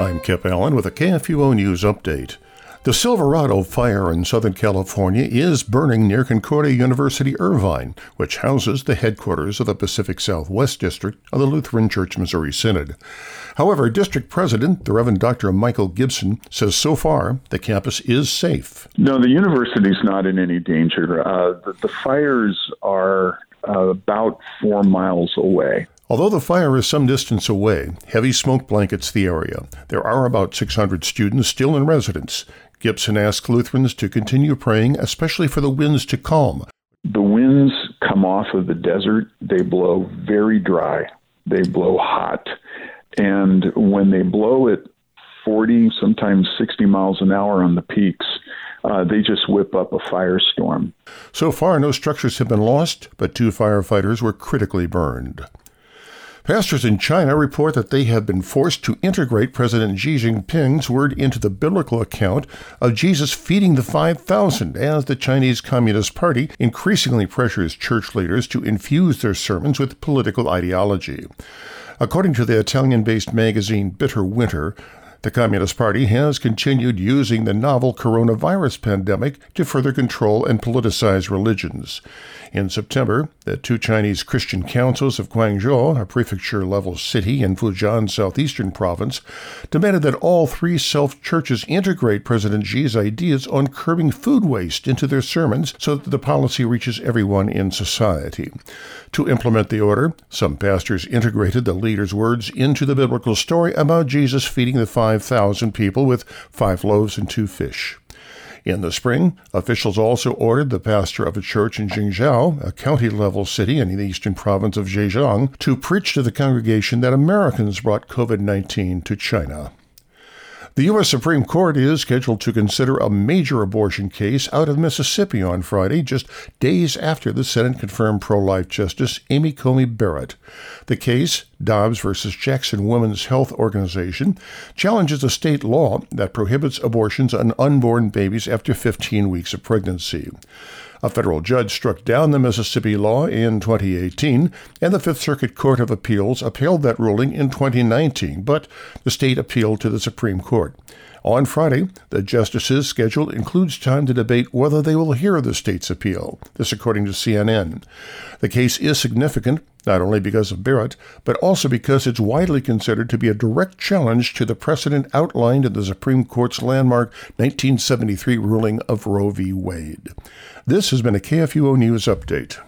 Kip Allen with a KFUO News update. The Silverado fire in Southern California is burning near Concordia University Irvine, which houses the headquarters of the Pacific Southwest District of the Lutheran Church Missouri Synod. However, District President, the Reverend Dr. Michael Gibson, says so far the campus is safe. No, the university's not in any danger. Uh, the, the fires are uh, about four miles away. Although the fire is some distance away, heavy smoke blankets the area. There are about 600 students still in residence. Gibson asked Lutherans to continue praying, especially for the winds to calm. The winds come off of the desert. They blow very dry. They blow hot. And when they blow at 40, sometimes 60 miles an hour on the peaks, uh, they just whip up a firestorm. So far, no structures have been lost, but two firefighters were critically burned. Pastors in China report that they have been forced to integrate President Xi Jinping's word into the biblical account of Jesus feeding the 5,000 as the Chinese Communist Party increasingly pressures church leaders to infuse their sermons with political ideology. According to the Italian based magazine Bitter Winter, the Communist Party has continued using the novel coronavirus pandemic to further control and politicize religions. In September, the two Chinese Christian councils of Quanzhou, a prefecture level city in Fujian southeastern province, demanded that all three self churches integrate President Xi's ideas on curbing food waste into their sermons so that the policy reaches everyone in society. To implement the order, some pastors integrated the leader's words into the biblical story about Jesus feeding the 5,000 people with five loaves and two fish. In the spring, officials also ordered the pastor of a church in Jingzhou, a county level city in the eastern province of Zhejiang, to preach to the congregation that Americans brought COVID 19 to China. The U.S. Supreme Court is scheduled to consider a major abortion case out of Mississippi on Friday, just days after the Senate confirmed pro life Justice Amy Coney Barrett. The case, Dobbs versus Jackson Women's Health Organization, challenges a state law that prohibits abortions on unborn babies after 15 weeks of pregnancy. A federal judge struck down the Mississippi law in 2018, and the Fifth Circuit Court of Appeals upheld that ruling in 2019, but the state appealed to the Supreme Court. On Friday, the justices' schedule includes time to debate whether they will hear the state's appeal. This, according to CNN. The case is significant not only because of Barrett, but also because it's widely considered to be a direct challenge to the precedent outlined in the Supreme Court's landmark 1973 ruling of Roe v. Wade. This has been a KFUO News Update.